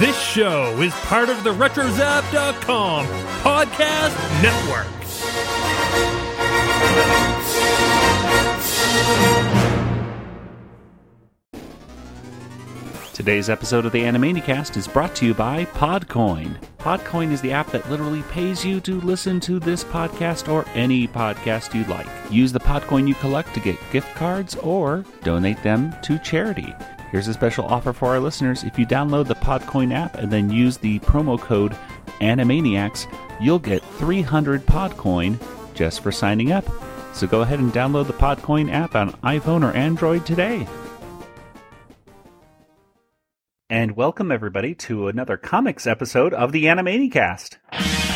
This show is part of the RetroZap.com podcast network. Today's episode of the Animaniacast is brought to you by Podcoin. Podcoin is the app that literally pays you to listen to this podcast or any podcast you'd like. Use the Podcoin you collect to get gift cards or donate them to charity. Here's a special offer for our listeners. If you download the Podcoin app and then use the promo code Animaniacs, you'll get 300 Podcoin just for signing up. So go ahead and download the Podcoin app on iPhone or Android today. And welcome everybody to another comics episode of the Animaniacast.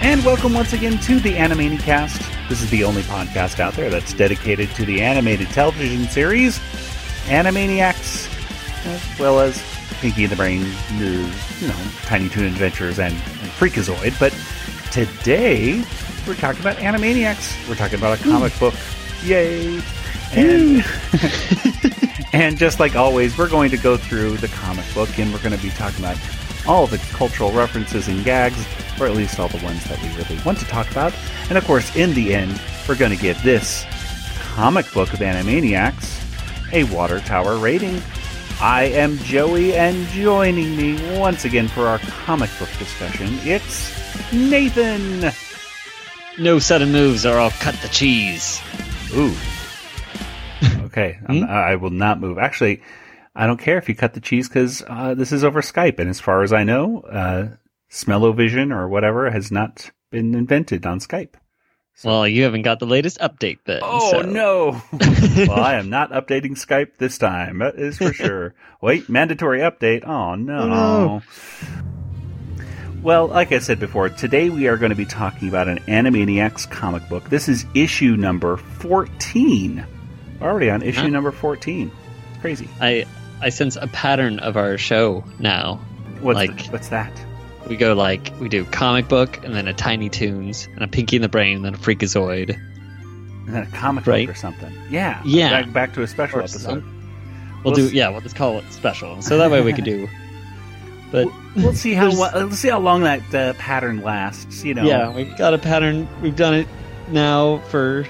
And welcome once again to the Animaniacast. This is the only podcast out there that's dedicated to the animated television series Animaniacs, as well as Pinky and the Brain, the, you know, Tiny Toon Adventures, and, and Freakazoid. But today we're talking about Animaniacs. We're talking about a hmm. comic book. Yay! And, hmm. and just like always, we're going to go through the comic book and we're going to be talking about all the cultural references and gags, or at least all the ones that we really want to talk about. And of course, in the end, we're going to give this comic book of Animaniacs a Water Tower rating. I am Joey, and joining me once again for our comic book discussion, it's Nathan. No sudden moves or I'll cut the cheese. Ooh. Okay, I'm, hmm? I will not move. Actually, I don't care if you cut the cheese because uh, this is over Skype, and as far as I know, uh, Smellovision or whatever has not been invented on Skype. Well, you haven't got the latest update then. Oh so- no! well, I am not updating Skype this time. That is for sure. Wait, mandatory update. Oh no. no. Well, like I said before, today we are going to be talking about an Animaniacs comic book. This is issue number 14. Already on issue Huh? number 14. Crazy. I I sense a pattern of our show now. What's, Like- what's that? We go like we do comic book and then a Tiny Toons and a Pinky in the Brain and then a Freakazoid. And then a comic Right. book or something. Yeah. Yeah. Back, back to a special episode. some- We'll, We'll do yeah, we'll just call it special. So that way we could do. But We'll, we'll see how let's see how long that uh, pattern lasts. You know. yeah, we've got a pattern. We've done it now for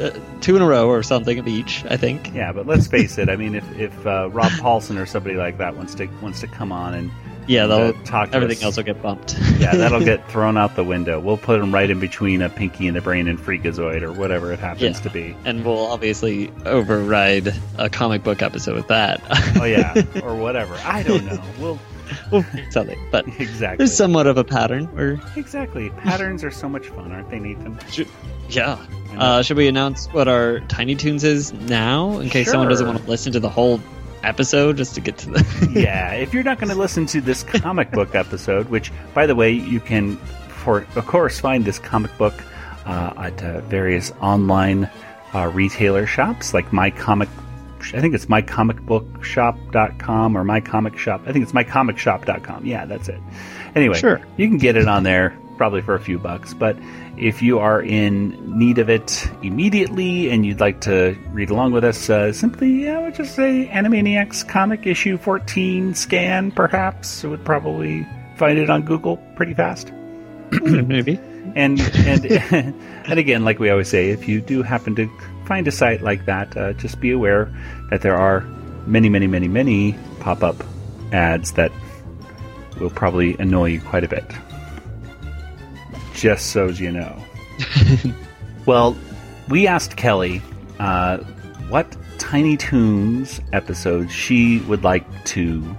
uh, two in a row or something of each. I think. Yeah, but let's face it. I mean, if if uh, Rob Paulsen or somebody like that wants to wants to come on and Yeah, they'll, uh, talk to everything us, else will get bumped. yeah, that'll get thrown out the window. We'll put them right in between a Pinky and the Brain and Freakazoid or whatever it happens Yeah. to be. and we'll obviously override a comic book episode with that. Oh yeah, or whatever. I don't know. We'll we'll it, but exactly. there's somewhat of a pattern. Or exactly. Patterns are so much fun, aren't they, Nathan? yeah, uh, should we announce what our Tiny Toons is now, in case someone doesn't want to listen to the whole episode just to get to the? yeah, if you're not going to listen to this comic book episode, which, by the way, you can, for of course, find this comic book uh, at uh, various online uh, retailer shops like My Comic. I think it's mycomicbookshop.com or my comic shop. I think it's mycomicshop.com. Yeah, that's it. Anyway, Sure. you can get it on there probably for a few bucks. But if you are in need of it immediately and you'd like to read along with us, uh, simply I would just say Animaniacs comic issue 14 scan, perhaps. It would probably find it on Google pretty fast. Maybe. And and and again, like we always say, if you do happen to find a site like that, uh, just be aware that there are many, many, many, many pop-up ads that will probably annoy you quite a bit. Just so you know. well, we asked Kelly uh, what Tiny Toons episode she would like to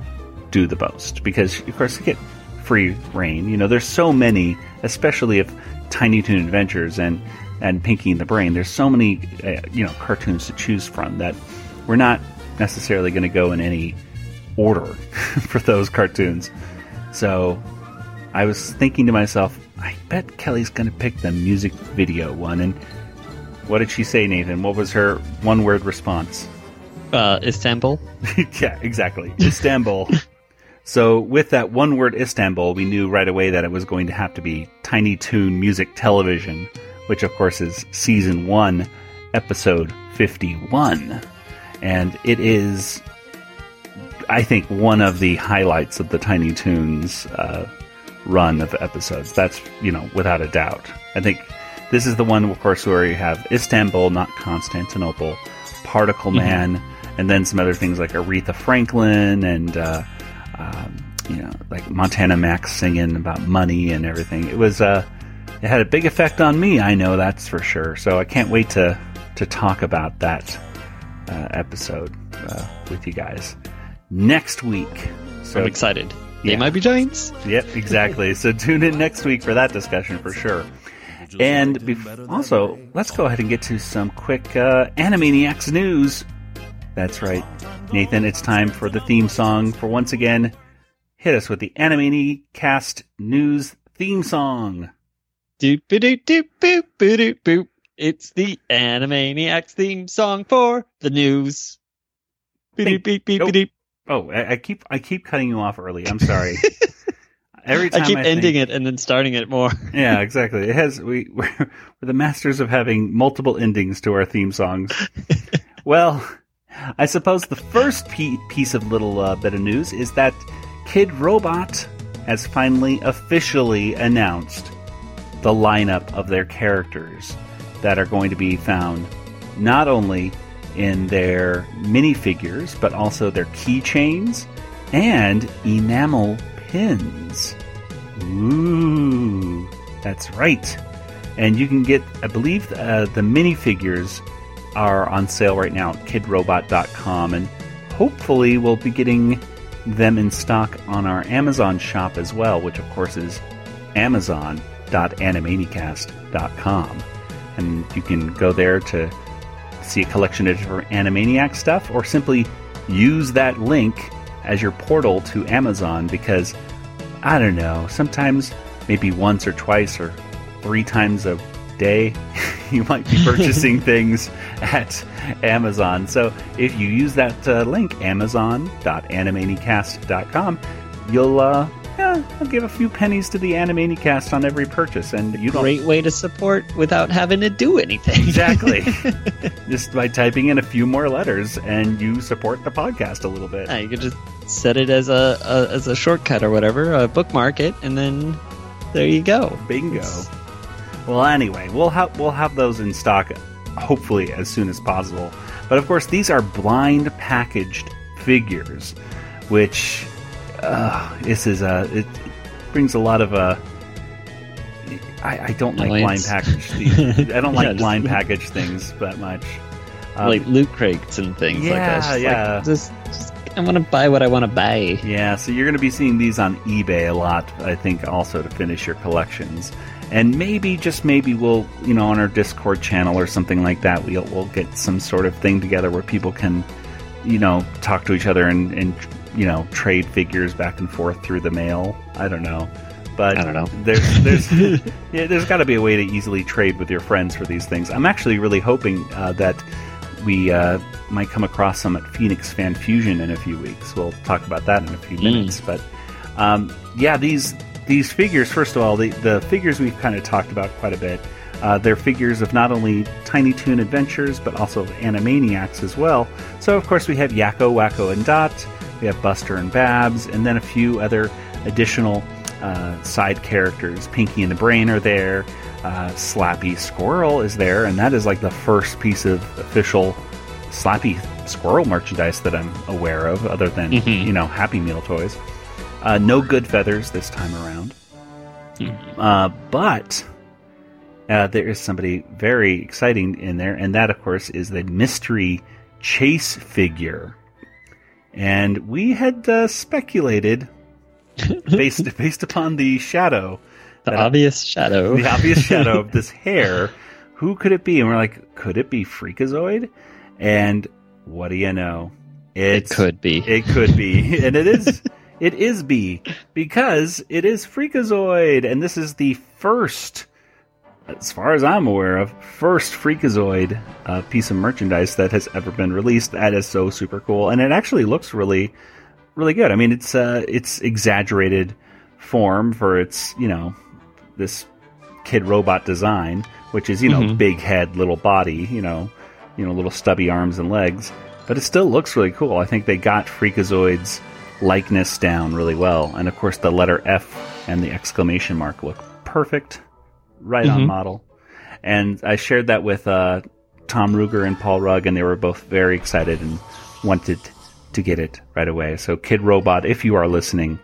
do the most because, of course, you get free rein. You know, there's so many, especially if Tiny Toon Adventures and and Pinky and the Brain. There's so many, uh, you know, cartoons to choose from that we're not necessarily going to go in any order for those cartoons. So I was thinking to myself, I bet Kelly's going to pick the music video one. And what did she say, Nathan? What was her one word response? Uh, Istanbul. yeah, exactly. Istanbul. So with that one word Istanbul, we knew right away that it was going to have to be Tiny Toon Music Television, which of course is season one, episode 51. And it is, I think, one of the highlights of the Tiny Toons uh, run of episodes. That's, you know, without a doubt. I think this is the one, of course, where you have Istanbul, not Constantinople, Particle Man, and then some other things like Aretha Franklin and, uh, um, you know, like Montana Max singing about money and everything. It was, uh, it had a big effect on me. I know that's for sure. So I can't wait to to talk about that uh, episode uh, with you guys next week. So I'm excited. They Yeah. might be giants. Yep, exactly. so tune in next week for that discussion for sure. And bef- also, let's go ahead and get to some quick uh, Animaniacs news. That's right, Nathan. It's time for the theme song. For once again, hit us with the Animaniacast news theme song. Doop doop doop boop boop boop. It's the Animaniacs theme song for the news. Beep beep beep beep. Oh, I, I keep I keep cutting you off early. I'm sorry. Every time I keep think- ending it and then starting it more. Yeah, exactly. It has we we're, we're the masters of having multiple endings to our theme songs. well, I suppose the first pe- piece of little uh, bit of news is that Kidrobot has finally officially announced the lineup of their characters that are going to be found not only in their minifigures but also their keychains and enamel pins. Ooh, that's right. And you can get, I believe, uh, the minifigures are on sale right now at kidrobot.com, and hopefully we'll be getting them in stock on our Amazon shop as well, which of course is amazon.animaniacast.com. And you can go there to see a collection of different Animaniac stuff, or simply use that link as your portal to Amazon because I don't know, sometimes maybe once or twice or three times a day you might be purchasing things at Amazon. So if you use that uh, link, amazon.animaniacast.com, you'll uh, yeah, I'll give a few pennies to the Animaniacast on every purchase, and you don't Great way to support without having to do anything. exactly just by typing in a few more letters, and you support the podcast a little bit. Yeah, you could just set it as a, a as a shortcut or whatever, uh, bookmark it, and then there you go. Bingo. It's- Well, anyway, we'll have we'll have those in stock hopefully as soon as possible. But of course, these are blind packaged figures, which uh, this is a it brings a lot of uh, I, I don't like blind package. I don't like Yeah, blind packaged things that much. Um, like loot crates and things like that. Yeah, just yeah. Like, just, just I want to buy what I want to buy. Yeah, so you're going to be seeing these on eBay a lot, I think, also to finish your collections. And maybe, just maybe, we'll, you know, on our Discord channel or something like that, we'll, we'll get some sort of thing together where people can, you know, talk to each other and, and, you know, trade figures back and forth through the mail. I don't know. But I don't know. There's, there's, yeah, there's got to be a way to easily trade with your friends for these things. I'm actually really hoping uh, that we uh, might come across some at Phoenix Fan Fusion in a few weeks. We'll talk about that in a few minutes. But um, yeah, these these figures. First of all, the the figures we've kind of talked about quite a bit. Uh, they're figures of not only Tiny Toon Adventures, but also of Animaniacs as well. So, of course, we have Yakko, Wakko, and Dot. We have Buster and Babs, and then a few other additional uh, side characters. Pinky and the Brain are there. Uh, Slappy Squirrel is there, and that is like the first piece of official Slappy Squirrel merchandise that I'm aware of, other than Mhm. you know Happy Meal toys. Uh, no Goodfeathers this time around, uh, but uh, there is somebody very exciting in there, and that, of course, is the mystery chase figure. And we had uh, speculated, based based upon the shadow, The obvious shadow. the obvious shadow of this hair. Who could it be? And we're like, could it be Freakazoid? And what do you know? it could be. It could be, and it is. It is B because it is Freakazoid, and this is the first, as far as I'm aware of, first Freakazoid uh, piece of merchandise that has ever been released. That is so super cool, and it actually looks really really good. I mean, it's uh, it's exaggerated form for its you know this Kidrobot design, which is you know Mhm. big head, little body, you know, you know little stubby arms and legs, but it still looks really cool. I think they got Freakazoid's likeness down really well, and of course the letter F and the exclamation mark look perfect, right on Mhm. model. And I shared that with uh, Tom Ruegger and Paul Rugg, and they were both very excited and wanted to get it right away. So, Kidrobot, if you are listening,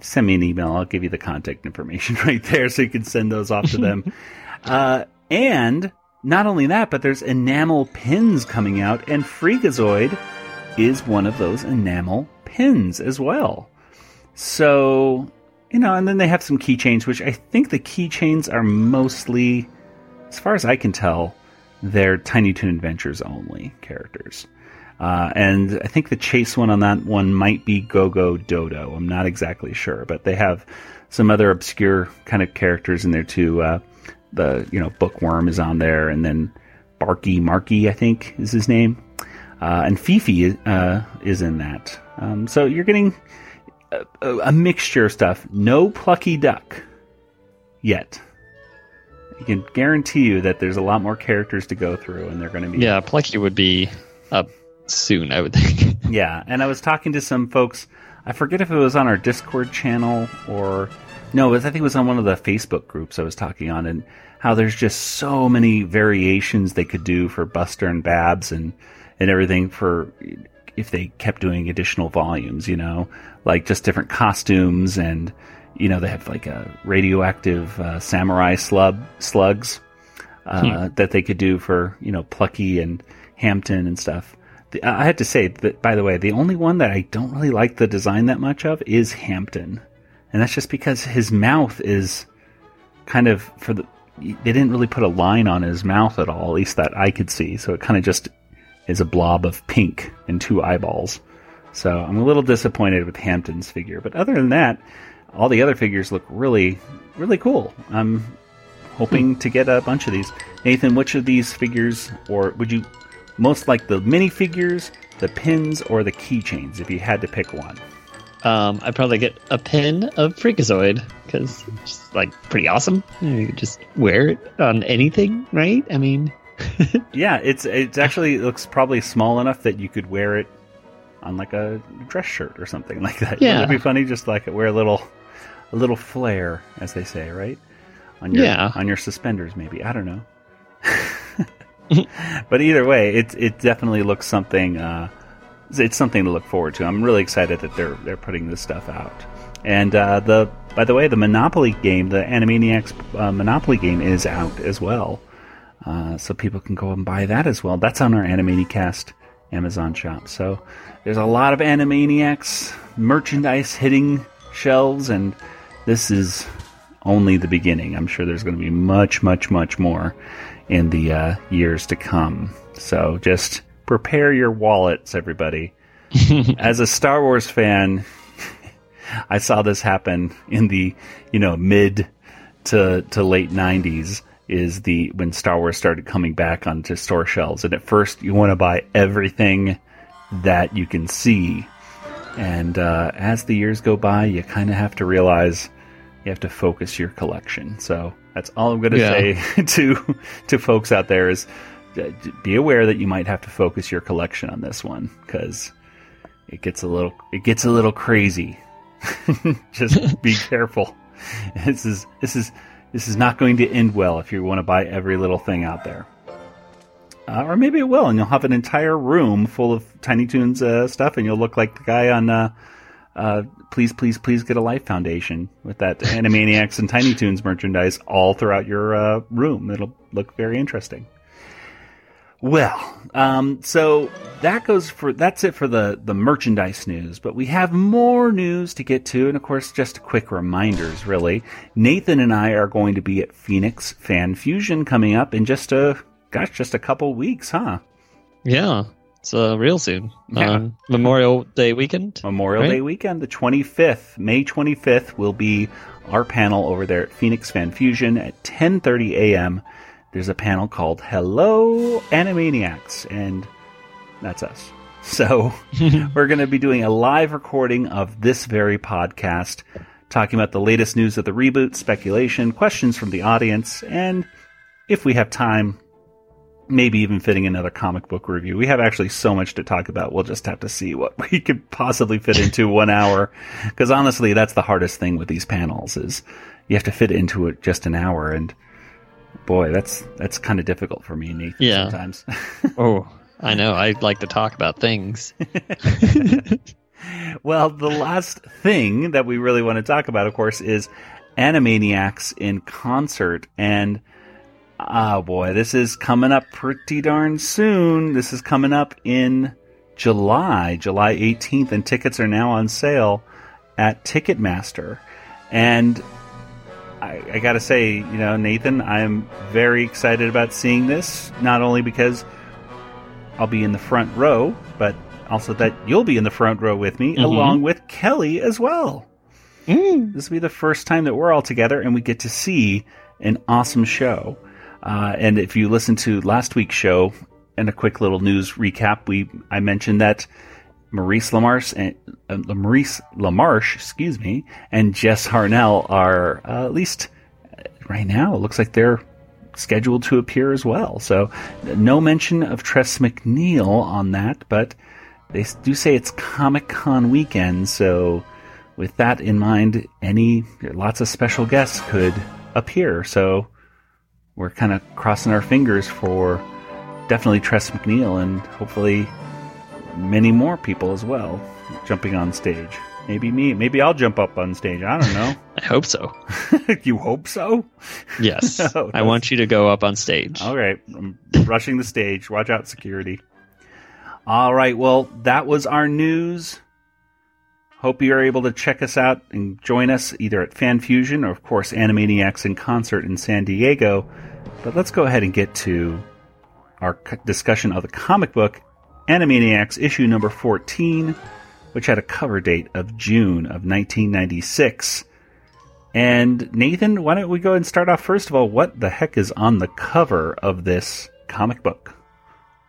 send me an email. I'll give you the contact information right there so you can send those off to them. uh, and not only that, but there's enamel pins coming out, and Freakazoid is one of those enamel pins as well. So, you know, and then they have some keychains, which I think the keychains are mostly, as far as I can tell, they're Tiny Toon Adventures only characters. Uh, and I think the chase one on that one might be Go Go Dodo. I'm not exactly sure, but they have some other obscure kind of characters in there too. Uh, the you know Bookworm is on there, and then Barky Marky, I think is his name, uh, and Fifi uh, is in that. Um, so you're getting a, a, mixture of stuff. No Plucky Duck yet. I can guarantee you that there's a lot more characters to go through, and they're going to be Yeah, Plucky would be up soon, I would think. yeah, and I was talking to some folks. I forget if it was on our Discord channel or no, was, I think it was on one of the Facebook groups I was talking on, and how there's just so many variations they could do for Buster and Babs and and everything for if they kept doing additional volumes. You know, like just different costumes and you know they have like a radioactive uh, samurai slug slugs uh, that they could do for you know Plucky and Hampton and stuff. The, I had to say that, by the way, the only one that I don't really like the design that much of is Hampton, and that's just because his mouth is kind of for the. They didn't really put a line on his mouth at all, at least that I could see. So it kind of just is a blob of pink and two eyeballs. So I'm a little disappointed with Hampton's figure, but other than that, all the other figures look really, really cool. I'm hoping to get a bunch of these. Nathan, which of these figures, or would you most like the minifigures, the pins, or the keychains if you had to pick one? Um, I'd probably get a pin of Freakazoid because it's like pretty awesome. You could just wear it on anything, right? I mean, Yeah, it's it's actually it looks probably small enough that you could wear it on like a dress shirt or something like that. Yeah. it'd be funny just like wear a little a little flare, as they say, right? On your Yeah. on your suspenders, maybe. I don't know. but either way, it it definitely looks something. Uh, it's something to look forward to. I'm really excited that they're they're putting this stuff out. And uh, the by the way, the Monopoly game, the Animaniacs uh, Monopoly game, is out as well. Uh, so people can go and buy that as well. That's on our Animaniacast Amazon shop. So there's a lot of Animaniacs merchandise hitting shelves, and this is only the beginning. I'm sure there's going to be much, much, much more in the uh, years to come. So just prepare your wallets, everybody. As a Star Wars fan, I saw this happen in the you know mid to to late 90s is the when Star Wars started coming back onto store shelves and at first you want to buy everything that you can see and uh, as the years go by you kind of have to realize you have to focus your collection so that's all I'm going to Yeah. say to to folks out there is uh, be aware that you might have to focus your collection on this one because it gets a little it gets a little crazy just be careful. This is this is this is not going to end well if you want to buy every little thing out there. Uh, or maybe it will, and you'll have an entire room full of Tiny Toons uh, stuff, and you'll look like the guy on uh, uh, "Please, Please, Please Get a Life" Foundation with that Animaniacs and Tiny Toons merchandise all throughout your uh, room. It'll look very interesting. Well, um, so that goes for that's it for the the merchandise news. But we have more news to get to, and of course, just quick reminders. Really, Nathan and I are going to be at Phoenix Fan Fusion coming up in just a gosh, just a couple weeks, huh? yeah, it's uh, real soon. Yeah. Um, Memorial Day weekend. Memorial Right. Day weekend, the 25th, May 25th, will be our panel over there at Phoenix Fan Fusion at 10:30 a.m. There's a panel called "Hello Animaniacs," and that's us. So we're going to be doing a live recording of this very podcast, talking about the latest news of the reboot, speculation, questions from the audience, and if we have time, maybe even fitting another comic book review. We have actually so much to talk about. We'll just have to see what we could possibly fit into one hour. Because honestly, that's the hardest thing with these panels is you have to fit into it just an hour. And boy, that's, that's kind of difficult for me, Nathan, Yeah. sometimes. Oh, I know. I like to talk about things. Well, the last thing that we really want to talk about, of course, is Animaniacs in concert. And oh boy, this is coming up pretty darn soon. This is coming up in July, July 18th, and tickets are now on sale at Ticketmaster. And I, I gotta say, you know, Nathan, I'm very excited about seeing this, not only because I'll be in the front row, but also that you'll be in the front row with me, Mhm. along with Kelly as well. Mm. This will be the first time that we're all together and we get to see an awesome show. Uh, and if you listen to last week's show and a quick little news recap, we I mentioned that Maurice LaMarche and uh, Maurice LaMarche, excuse me, and Jess Harnell are uh, at least right now. It looks like they're scheduled to appear as well. So no mention of Tress MacNeille on that, but they do say it's Comic Con weekend, so with that in mind, any lots of special guests could appear. So we're kind of crossing our fingers for definitely Tress MacNeille and hopefully many more people as well jumping on stage. Maybe me. Maybe I'll jump up on stage. I don't know. I hope so. you hope so? Yes. Oh, I want you to go up on stage. All right. I'm rushing the stage. Watch out, security. All right. Well, that was our news. Hope you're able to check us out and join us either at Fan Fusion or, of course, Animaniacs in concert in San Diego. But let's go ahead and get to our discussion of the comic book Animaniacs issue number 14, which had a cover date of June of 1996. And Nathan, why don't we go and start off first of all? What the heck is on the cover of this comic book?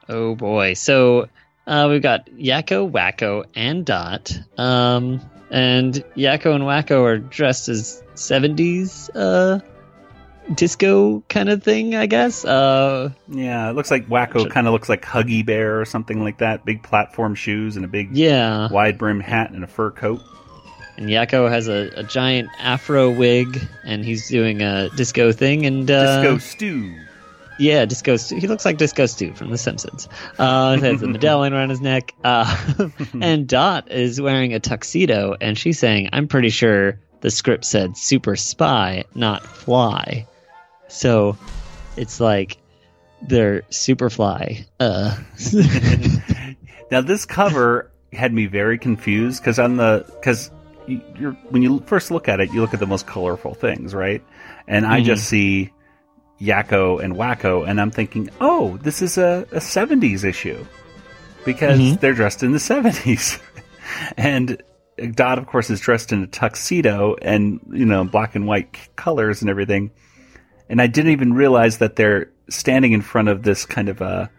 Oh boy. So uh, we've got Yakko, Wakko, and Dot. Um, and Yakko and Wakko are dressed as 70s uh, disco kind of thing, I guess. Uh, Yeah, it looks like Wakko kind of looks like Huggy Bear or something like that. Big platform shoes and a big yeah. wide brim hat and a fur coat. And Yakko has a, a giant afro wig, and he's doing a disco thing. And uh, Disco Stu. Yeah, Disco Stu. He looks like Disco Stu from The Simpsons. Uh, he has a medallion around his neck. Uh, and Dot is wearing a tuxedo, and she's saying, I'm pretty sure the script said super spy, not fly. So it's like they're super fly. Uh, now this cover had me very confused because on the because you're when you first look at it, you look at the most colorful things, right? And I Mhm. just see Yakko and Wakko, and I'm thinking, oh, this is a, a 70s issue because Mhm. they're dressed in the 70s. and Dot, of course, is dressed in a tuxedo and, you know, black and white colors and everything. And I didn't even realize that they're standing in front of this kind of a,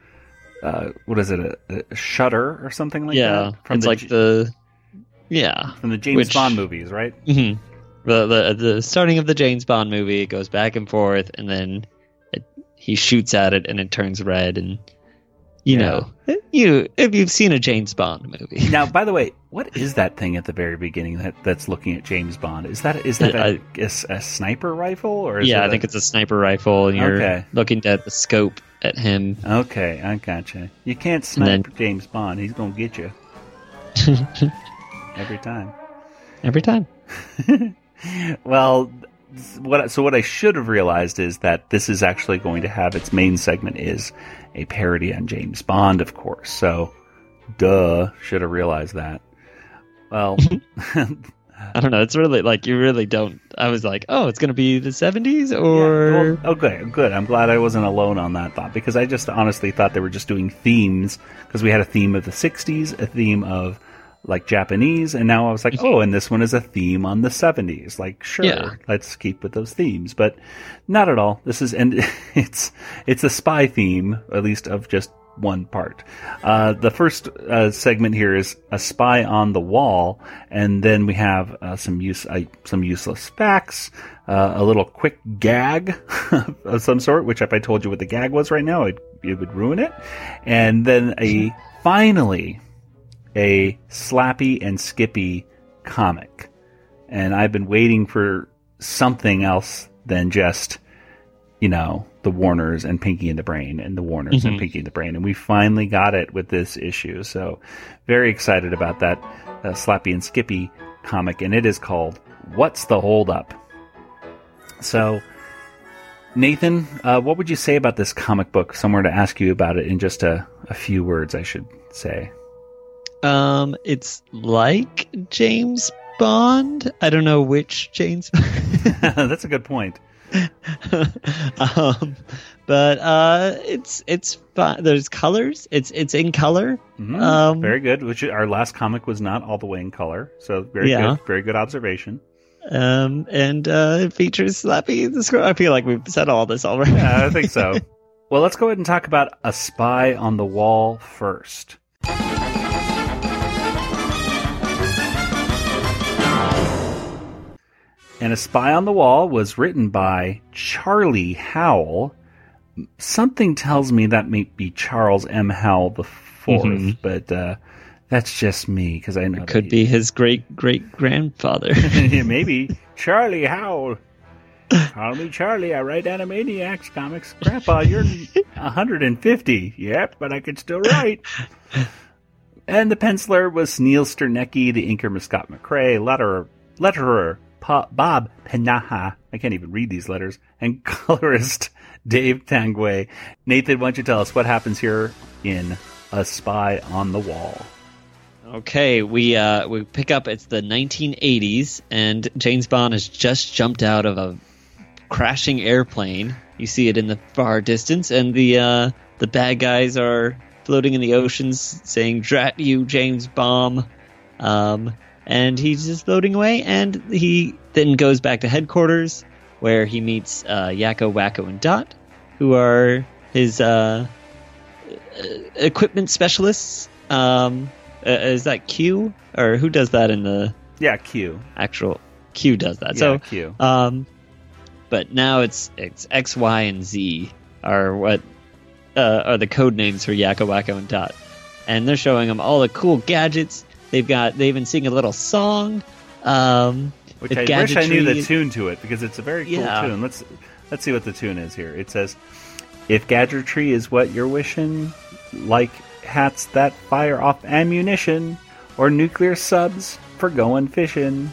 uh, what is it, a, a shutter or something like yeah, that? it's the, like the. Yeah. from the James which- Bond movies, right? hmm The, the the starting of the James Bond movie it goes back and forth, and then it, he shoots at it, and it turns red, and you Yeah. know, you if you've seen a James Bond movie, Now, by the way, what is that thing at the very beginning that, that's looking at James Bond? Is that is that a, I- a s- a sniper rifle or is yeah, I a- think it's a sniper rifle, and you're Okay. looking at the scope at him. okay? I gotcha. You can't snipe then- James Bond; he's gonna get you every time. Every time. Well, what so what I should have realized is that this is actually going to have its main segment is a parody on James Bond, of course. So, duh, should have realized that. Well, I don't know. It's really like you really don't. I was like, oh, it's gonna be the 70s Yeah, or well, oh, okay, good. I'm glad I wasn't alone on that thought because I just honestly thought they were just doing themes because we had a theme of the 60s, a theme of like Japanese, and now I was like, oh, and this one is a theme on the 70s. Like, sure, Yeah. let's keep with those themes, but not at all. This is and it's it's a spy theme, at least of just one part. Uh, the first uh, segment here is a spy on the wall, and then we have uh, some use uh, some useless facts, uh, a little quick gag of some sort. Which, if I told you what the gag was right now, it, it would ruin it. And then a finally a Slappy and Skippy comic, and I've been waiting for something else than just you know the Warners and Pinky and the Brain and the Warners and Mhm. Pinky and the Brain, and we finally got it with this issue. So very excited about that uh, Slappy and Skippy comic, and it is called "What's the Hold Up." So. Nathan, uh, what would you say about this comic book? Somewhere to ask you about it in just a, a few words, I should say. Um, it's like James Bond. I don't know which James. That's a good point. um, but uh, it's it's fun. There's colors. It's it's in color. Mhm. Um, very good. Which our last comic was not all the way in color, so very Yeah. good. Very good observation. Um, and uh, it features Slappy the Squirrel. I feel like we've said all this already. Yeah, I think so. well, let's go ahead and talk about a spy on the wall first. And A Spy on the Wall was written by Charlie Howell. Something tells me that may be Charles M. Howell the 4th Mhm. but uh, that's just me because I know that Could be his great great grandfather. maybe Charlie Howell. Call me Charlie. I write Animaniacs comics. Grandpa, you're 150. Yep, but I could still write. And the penciler was Neal Sternecki, the inker was Scott McCrae, letterer, letterer Pa- Bob Pinaha. I can't even read these letters. And colorist Dave Tanguay. Nathan, why don't you tell us what happens here in A Spy on the Wall? Okay, we uh, we pick up. It's the 1980s, and James Bond has just jumped out of a crashing airplane. You see it in the far distance, and the uh, the bad guys are floating in the oceans, saying "Drat you, James Bomb." Um, and he's just floating away, and he then goes back to headquarters, where he meets uh, Yakko, Wakko, and Dot, who are his uh, uh, equipment specialists. Um, uh, is that Q or who does that in the Yeah, Q. actual Q does that? Yeah, so Q. um, but now it's it's X, Y, and Z are what uh, are the code names for Yakko, Wakko, and Dot, and they're showing them all the cool gadgets. They've got they even sing a little song. Um, Which I wish I knew the tune to it because it's a very cool Yeah. tune. Let's let's see what the tune is here. It says, "If gadgetry is what you're wishing, like hats that fire off ammunition or nuclear subs for going fishing,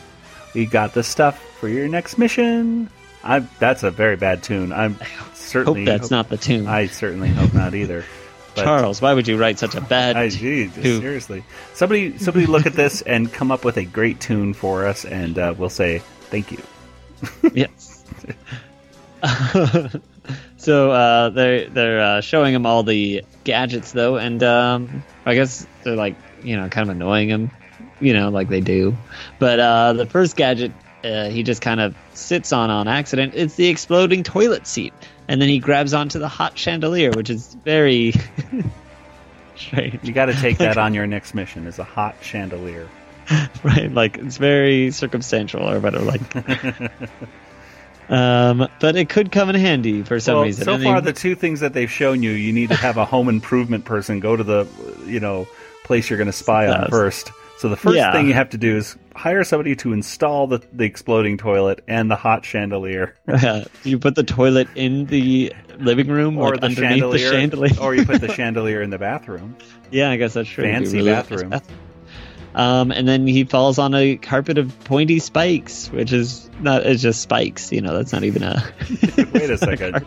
we got the stuff for your next mission." I that's a very bad tune. I'm Hope certainly that's not the tune. I certainly hope not either. But Charles, why would you write such a bad? I, geez, tune? seriously, somebody somebody look at this and come up with a great tune for us, and uh, we'll say thank you. yes. so uh, they're they're uh, showing him all the gadgets though, and um, I guess they're like you know kind of annoying him, you know, like they do. But uh, the first gadget uh, he just kind of sits on on accident. It's the exploding toilet seat, and then he grabs onto the hot chandelier, which is very strange, You got to take that on your next mission as a hot chandelier. right? Like it's very circumstantial or whatever. Like. Um, but it could come in handy for some well, reason. so And far, he- the two things that they've shown you, you need to have a home improvement person go to the, you know, place you're going to spy on first. So the first Yeah. thing you have to do is hire somebody to install the, the exploding toilet and the hot chandelier, Uh, you put the toilet in the living room or like, the underneath chandelier, the chandelier. or you put the chandelier in the bathroom. yeah, I guess that's true. Fancy really nice bathroom. Um, and then he falls on a carpet of pointy spikes, which is not. It's just spikes. You know, that's not even a. Wait a second.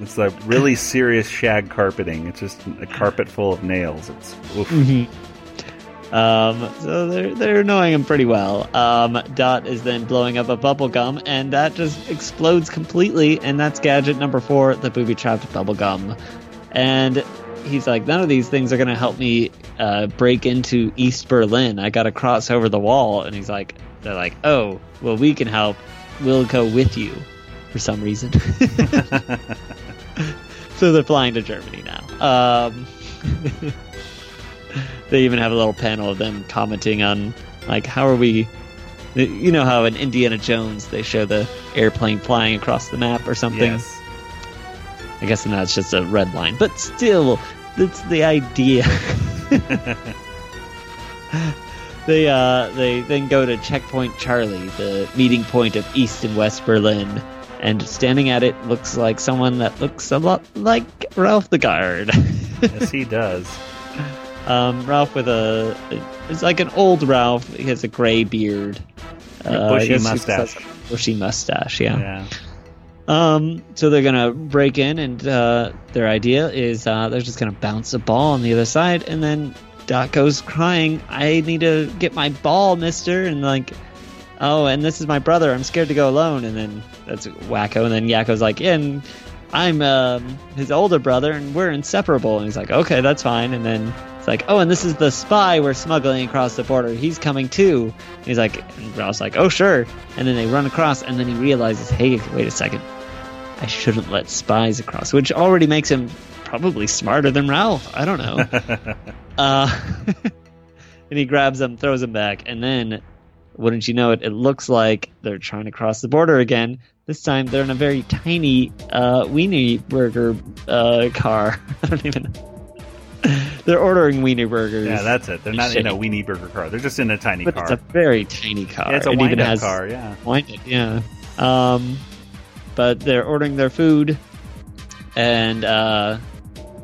It's a really serious shag carpeting. It's just a carpet full of nails. It's oof. Mhm. Um, so they're they're annoying him pretty well. Um, Dot is then blowing up a bubble gum, and that just explodes completely. And that's gadget number four, the booby trapped bubble gum. And he's like, none of these things are gonna help me uh, break into East Berlin. I gotta cross over the wall. And he's like, they're like, oh, well, we can help. We'll go with you for some reason. so they're flying to Germany now. Um, they even have a little panel of them commenting on like how are we you know how in Indiana Jones they show the airplane flying across the map or something. Yes. I guess now it's just a red line, but still, that's the idea. they uh, they then go to checkpoint Charlie, the meeting point of East and West Berlin, and standing at it looks like someone that looks a lot like Ralph the Guard. yes, he does. Um, Ralph with a it's like an old Ralph. He has a gray beard, Uh, bushy mustache. bushy mustache. Yeah. Yeah. Um, so they're gonna break in, and uh, their idea is uh, they're just gonna bounce a ball on the other side, and then Dot goes crying, "I need to get my ball, Mister," and like, oh, and this is my brother. I'm scared to go alone. And then that's Wakko, and then Yakko's like, yeah, and I'm um, his older brother, and we're inseparable. And he's like, okay, that's fine. And then it's like, oh, and this is the spy we're smuggling across the border. He's coming too. And he's like, and Ralph's like, oh, sure. And then they run across, and then he realizes, hey, wait a second. I shouldn't let spies across, which already makes him probably smarter than Ralph. I don't know. uh, and he grabs them, throws them back, and then, wouldn't you know it, it looks like they're trying to cross the border again. This time they're in a very tiny uh, weenie burger uh, car. I don't even know. they're ordering weenie burgers. Yeah, that's it. They're not in a Shitty. weenie burger car. They're just in a tiny but car. it's a very tiny car. yeah, it's a it even has car. Yeah. Wind it, yeah. Um, but they're ordering their food, and uh,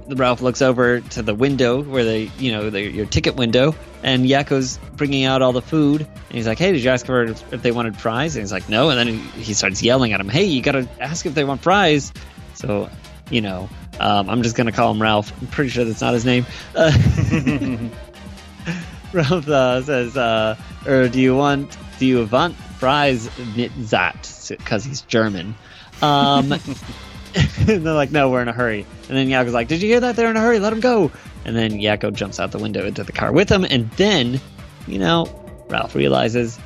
Ralph looks over to the window where they, you know, the, your ticket window, and Yakko's bringing out all the food, and he's like, "Hey, did you ask for if they wanted fries?" And he's like, "No," and then he, he starts yelling at him, "Hey, you gotta ask if they want fries." So, you know, um, I'm just gonna call him Ralph. I'm pretty sure that's not his name. Uh, Ralph uh, says, uh, or do you want, do you want fries mit that? Because he's German. Um, and they're like, no, we're in a hurry. And then Yakko's like, did you hear that? They're in a hurry. Let them go. And then Yakko jumps out the window into the car with him. And then, you know, Ralph realizes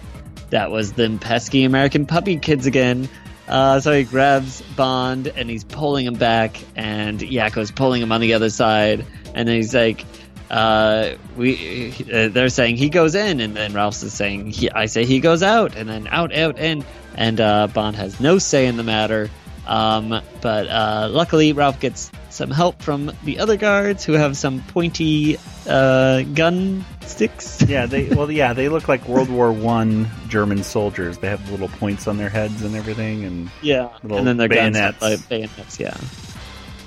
that was them pesky American puppy kids again. Uh, so he grabs Bond and he's pulling him back, and Yakko's pulling him on the other side. And then he's like, uh, "We," uh, they're saying he goes in, and then Ralph's is saying, he, "I say he goes out," and then out, out, in. And uh, Bond has no say in the matter. Um, but uh, luckily, Ralph gets some help from the other guards who have some pointy uh, gun sticks. Yeah, they well, yeah, they look like World War One German soldiers. They have little points on their heads and everything, and Yeah, and then their guns bayonets. like bayonets. Yeah.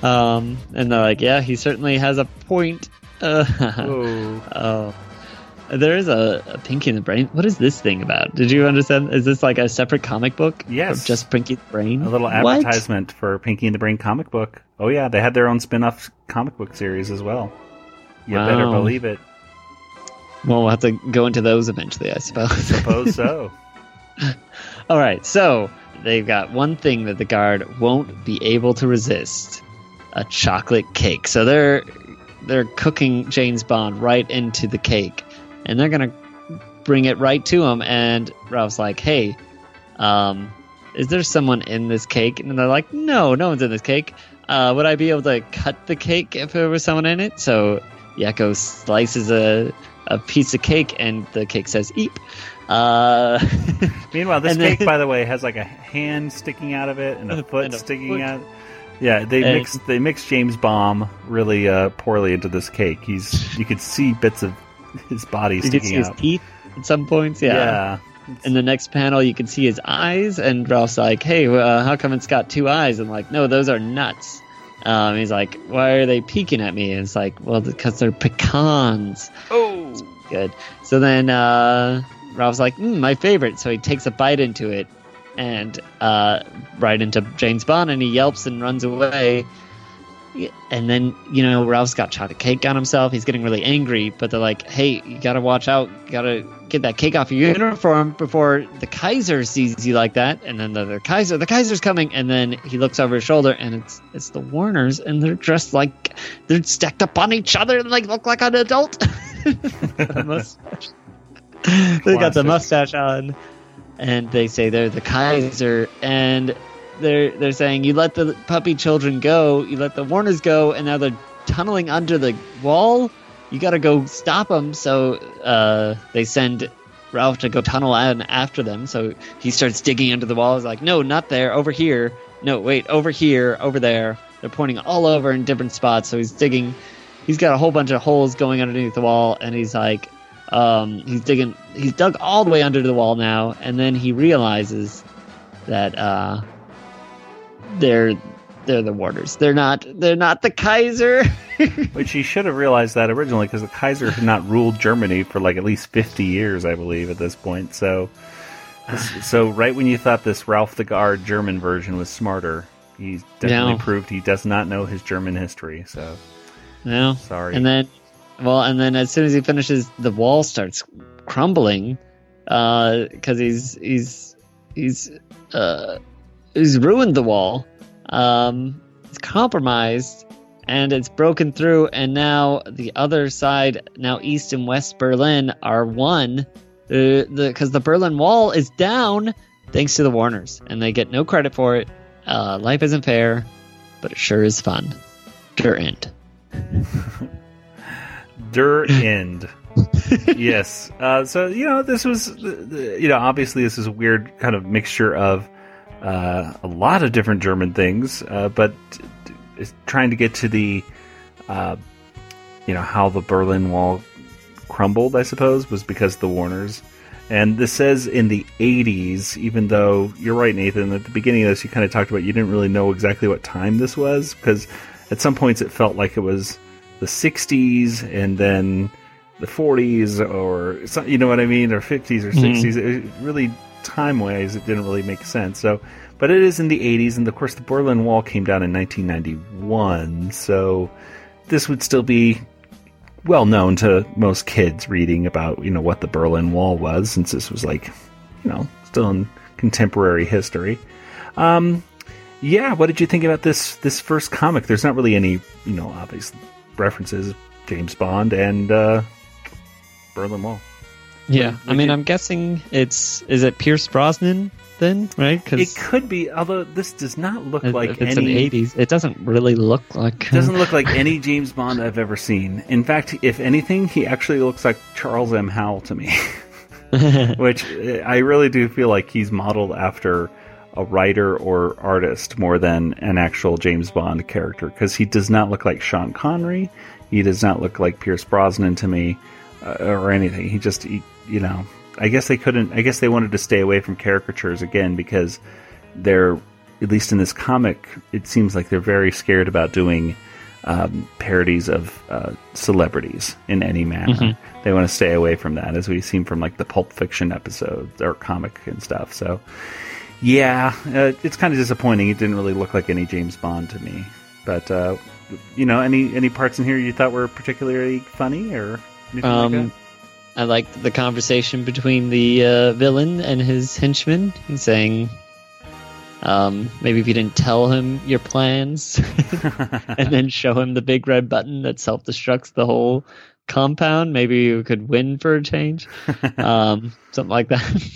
Um, and they're like, yeah, he certainly has a point. Uh, oh, oh, there is a, a Pinky in the Brain. What is this thing about? Did you understand? Is this like a separate comic book? Yes. Just Pinky the Brain. a little What? advertisement for Pinky and the Brain comic book. Oh yeah, they had their own spin-off comic book series as well. You better believe it. Well, we'll have to go into those eventually, I suppose. Suppose so. All right, so they've got one thing that the guard won't be able to resist: a chocolate cake. So they're they're cooking James Bond right into the cake, and they're gonna bring it right to him. And Ralph's like, "Hey, um, is there someone in this cake?" And they're like, "No, no one's in this cake. Uh, would I be able to cut the cake if there was someone in it?" So Yakko slices a a piece of cake, and the cake says "eep." Uh, Meanwhile, this then- cake, by the way, has like a hand sticking out of it and a foot And a sticking foot. out. Yeah, they And- mixed they mixed James Bomb really uh, poorly into this cake. He's you could see bits of his body you can see sticking his teeth at some points. Yeah. yeah. In the next panel, you can see his eyes, and Ralph's like, "Hey, uh, how come it's got two eyes?" And like, "No, those are nuts." Um, he's like, "Why are they peeking at me?" And it's like, "Well, because they're pecans." Oh, Good. So then uh, Ralph's like, mm, "My favorite." So he takes a bite into it, and uh, right into James Bond, and he yelps and runs away. And then you know Ralph's got chocolate cake on himself. He's getting really angry, but they're like, "Hey, you gotta watch out. You gotta get that cake off your uniform before the Kaiser sees you like that." And then the, the Kaiser, the Kaiser's coming, and then he looks over his shoulder, and it's it's the Warners, and they're dressed like they're stacked up on each other and like look like an adult. They got the mustache on, and they say they're the Kaiser, and they're they're saying you let the puppy children go, you let the Warners go, and now they're tunneling under the wall. You got to go stop them. So uh, they send Ralph to go tunnel in after them. So he starts digging under the wall. He's like, no, not there, over here. No, wait, over here, over there. They're pointing all over in different spots. So he's digging. He's got a whole bunch of holes going underneath the wall, and he's like, um, he's digging. He's dug all the way under the wall now, and then he realizes that uh, they're they're the warders. They're not. They're not the Kaiser. Which he should have realized that originally, because the Kaiser had not ruled Germany for like at least fifty years, I believe, at this point. So, so right when you thought this Ralph the Guard German version was smarter, he definitely Yeah. proved he does not know his German history. So, no. sorry. And then, well, and then as soon as he finishes, the wall starts crumbling uh because he's he's he's uh, he's ruined the wall. Um, it's compromised and it's broken through, and now the other side, now East and West Berlin, are one. Uh, the because the Berlin Wall is down thanks to the Warners, and they get no credit for it. Uh, life isn't fair, but it sure is fun. Der end. Der End. yes. Uh, so you know, this was you know obviously this is a weird kind of mixture of uh, a lot of different German things, uh, but t- t- is trying to get to the uh, you know how the Berlin Wall crumbled. I suppose was because of the Warners. And this says in the 80s, even though you're right, Nathan, at the beginning of this, you kind of talked about you didn't really know exactly what time this was, because at some points it felt like it was the 60s and then the 40s or you know what I mean or 50s or 60s it, really time wise it didn't really make sense. So but it is in the 80s and of course the Berlin Wall came down in 1991 so this would still be well known to most kids reading about you know what the Berlin Wall was since this was like you know still in contemporary history. Um yeah what did you think about this this first comic? There's not really any you know obvious references. James Bond and uh Berlin Wall Yeah, I mean, I'm guessing it's is it Pierce Brosnan then, right? it could be although this does not look if like it's any the 80s, it doesn't really look like. doesn't look like any James Bond I've ever seen. In fact, if anything, he actually looks like Charles M. Howell to me, which uh, I really do feel like he's modeled after a writer or artist more than an actual James Bond character because he does not look like Sean Connery. He does not look like Pierce Brosnan to me uh, or anything. He just, he, you know, I guess they couldn't, I guess they wanted to stay away from caricatures again because they're, at least in this comic, it seems like they're very scared about doing um, parodies of uh, celebrities in any manner. They want to stay away from that, as we've seen from like the Pulp Fiction episodes or comic and stuff. So, yeah, uh, it's kind of disappointing. It didn't really look like any James Bond to me. But uh, you know, any any parts in here you thought were particularly funny or anything like Um, that? I liked the conversation between the uh, villain and his henchman. He's saying, um, maybe if you didn't tell him your plans, and then show him the big red button that self destructs the whole compound, maybe you could win for a change. um, something like that.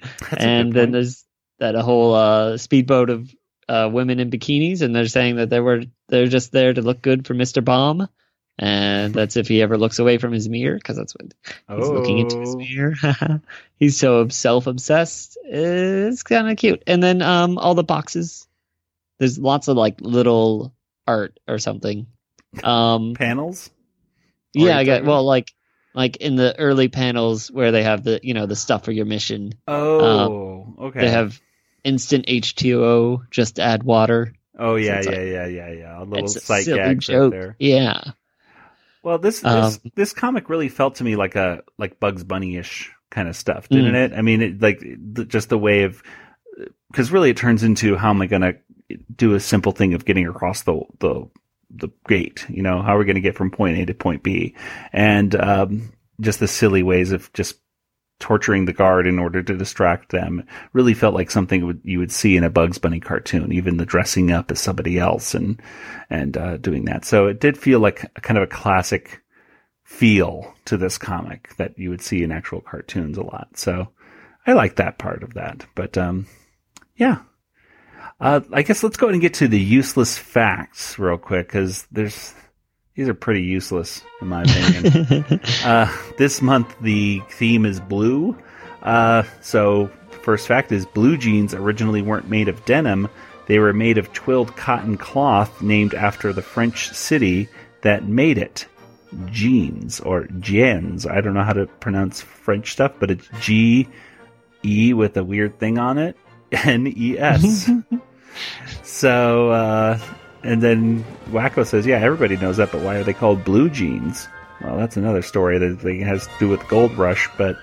And then there's that whole uh, speedboat of uh, women in bikinis, and they're saying that they were they're just there to look good for Mister Bomb, and that's if he ever looks away from his mirror, because that's what he's looking into his Oh. mirror. he's so self obsessed. It's kind of cute. And then um, all the boxes. There's lots of like little art or something. Um, panels. yeah, Or you're I got well like like in the early panels where they have the you know the stuff for your mission. Oh, okay. They have instant H2O, just add water. oh yeah, it's yeah, like- yeah, yeah, yeah. A little It's a silly right joke. there. Yeah. Well, this this, Um, this comic really felt to me like a like Bugs Bunny ish kind of stuff, didn't Mm. it? I mean, it, like the, just the way of because really it turns into how am I going to do a simple thing of getting across the the the gate? You know, how are we going to get from point A to point B? And um, just the silly ways of just torturing the guard in order to distract them really felt like something you would see in a Bugs Bunny cartoon, even the dressing up as somebody else and and uh, doing that. So it did feel like a kind of a classic feel to this comic that you would see in actual cartoons a lot. So I like that part of that. But um, yeah. Uh, I guess let's go ahead and get to the useless facts real quick because there's these are pretty useless in my opinion. uh, this month the theme is blue. Uh, so first fact is blue jeans originally weren't made of denim; they were made of twilled cotton cloth named after the French city that made it. Jeans or jeans. I don't know how to pronounce French stuff, but it's G E with a weird thing on it. N E S. so, uh, and then Wakko says, yeah, everybody knows that, but why are they called blue jeans? Well, that's another story that has to do with gold rush, but